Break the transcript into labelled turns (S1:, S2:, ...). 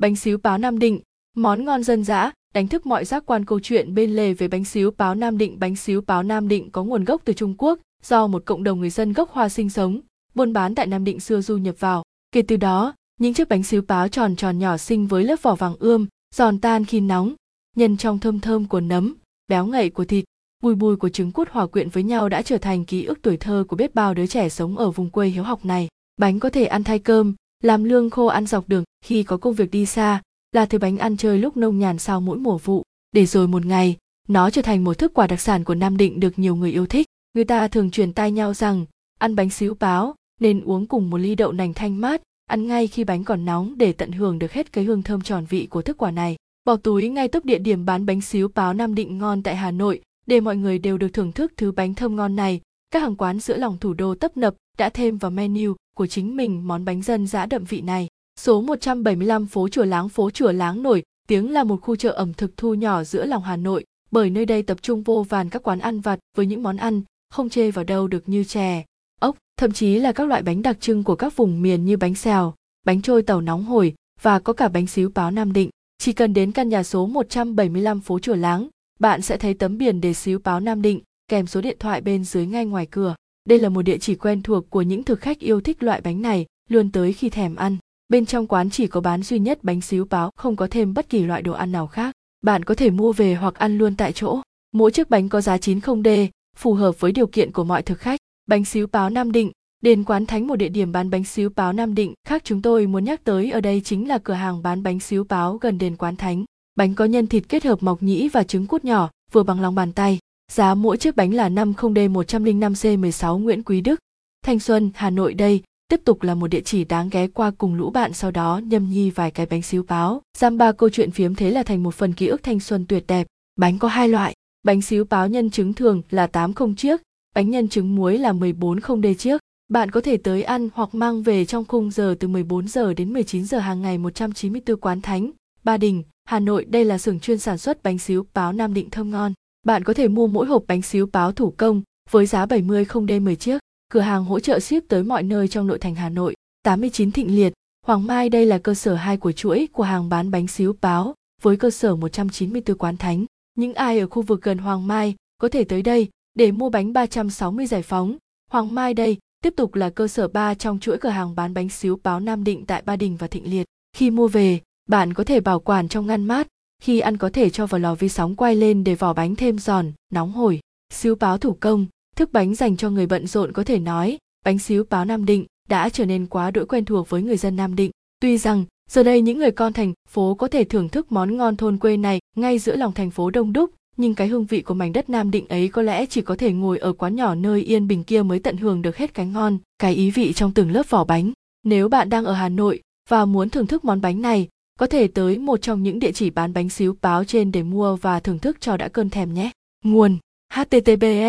S1: Bánh xíu báo Nam Định, món ngon dân dã, đánh thức mọi giác quan câu chuyện bên lề về bánh xíu báo Nam Định. Bánh xíu báo Nam Định có nguồn gốc từ Trung Quốc, do một cộng đồng người dân gốc Hoa sinh sống, buôn bán tại Nam Định xưa du nhập vào. Kể từ đó, những chiếc bánh xíu báo tròn tròn nhỏ xinh với lớp vỏ vàng ươm, giòn tan khi nóng, nhân trong thơm thơm của nấm, béo ngậy của thịt, bùi bùi của trứng cút hòa quyện với nhau đã trở thành ký ức tuổi thơ của biết bao đứa trẻ sống ở vùng quê hiếu học này. Bánh có thể ăn thay cơm, làm lương khô ăn dọc đường khi có công việc đi xa, là thứ bánh ăn chơi lúc nông nhàn sau mỗi mùa vụ. Để rồi một ngày, nó trở thành một thức quà đặc sản của Nam Định được nhiều người yêu thích. Người ta thường truyền tai nhau rằng, ăn bánh xíu báo, nên uống cùng một ly đậu nành thanh mát, ăn ngay khi bánh còn nóng để tận hưởng được hết cái hương thơm tròn vị của thức quà này. Bỏ túi ngay tốc địa điểm bán bánh xíu báo Nam Định ngon tại Hà Nội, để mọi người đều được thưởng thức thứ bánh thơm ngon này. Các hàng quán giữa lòng thủ đô tấp nập đã thêm vào menu của chính mình món bánh dân dã đậm vị này. Số 175 phố Chùa Láng Phố Chùa Láng nổi tiếng là một khu chợ ẩm thực thu nhỏ giữa lòng Hà Nội, bởi nơi đây tập trung vô vàn các quán ăn vặt với những món ăn không chê vào đâu được như chè, ốc, thậm chí là các loại bánh đặc trưng của các vùng miền như bánh xèo, bánh trôi tàu nóng hổi và có cả bánh xíu báo Nam Định. Chỉ cần đến căn nhà số 175 phố Chùa Láng, bạn sẽ thấy tấm biển đề xíu báo Nam Định kèm số điện thoại bên dưới ngay ngoài cửa. Đây là một địa chỉ quen thuộc của những thực khách yêu thích loại bánh này, luôn tới khi thèm ăn. Bên trong quán chỉ có bán duy nhất bánh xíu báo, không có thêm bất kỳ loại đồ ăn nào khác. Bạn có thể mua về hoặc ăn luôn tại chỗ. Mỗi chiếc bánh có giá 90D, phù hợp với điều kiện của mọi thực khách. Bánh xíu báo Nam Định, Đền Quán Thánh một địa điểm bán bánh xíu báo Nam Định khác chúng tôi muốn nhắc tới ở đây chính là cửa hàng bán bánh xíu báo gần đền Quán Thánh. Bánh có nhân thịt kết hợp mọc nhĩ và trứng cút nhỏ, vừa bằng lòng bàn tay. Giá mỗi chiếc bánh là 50D 105C16 Nguyễn Quý Đức. Thanh Xuân, Hà Nội đây, tiếp tục là một địa chỉ đáng ghé qua cùng lũ bạn sau đó nhâm nhi vài cái bánh xíu báo. Giam ba câu chuyện phiếm thế là thành một phần ký ức thanh xuân tuyệt đẹp. Bánh có hai loại, bánh xíu báo nhân trứng thường là tám không chiếc, bánh nhân trứng muối là 14 không đê chiếc. Bạn có thể tới ăn hoặc mang về trong khung giờ từ 14 giờ đến 19 giờ hàng ngày 194 quán thánh, Ba Đình, Hà Nội đây là xưởng chuyên sản xuất bánh xíu báo Nam Định thơm ngon. Bạn có thể mua mỗi hộp bánh xíu báo thủ công với giá 70 không đê 10 chiếc. Cửa hàng hỗ trợ ship tới mọi nơi trong nội thành Hà Nội. 89 Thịnh Liệt, Hoàng Mai đây là cơ sở hai của chuỗi của hàng bán bánh xíu báo với cơ sở 194 quán thánh. Những ai ở khu vực gần Hoàng Mai có thể tới đây để mua bánh 360 giải phóng. Hoàng Mai đây tiếp tục là cơ sở 3 trong chuỗi cửa hàng bán bánh xíu báo Nam Định tại Ba Đình và Thịnh Liệt. Khi mua về, bạn có thể bảo quản trong ngăn mát, khi ăn có thể cho vào lò vi sóng quay lên để vỏ bánh thêm giòn, nóng hổi. Xíu báo thủ công, thức bánh dành cho người bận rộn có thể nói, bánh xíu báo Nam Định đã trở nên quá đỗi quen thuộc với người dân Nam Định. Tuy rằng, giờ đây những người con thành phố có thể thưởng thức món ngon thôn quê này ngay giữa lòng thành phố đông đúc, nhưng cái hương vị của mảnh đất Nam Định ấy có lẽ chỉ có thể ngồi ở quán nhỏ nơi yên bình kia mới tận hưởng được hết cái ngon, cái ý vị trong từng lớp vỏ bánh. Nếu bạn đang ở Hà Nội và muốn thưởng thức món bánh này, có thể tới một trong những địa chỉ bán bánh xíu báo trên để mua và thưởng thức cho đã cơn thèm nhé. Nguồn https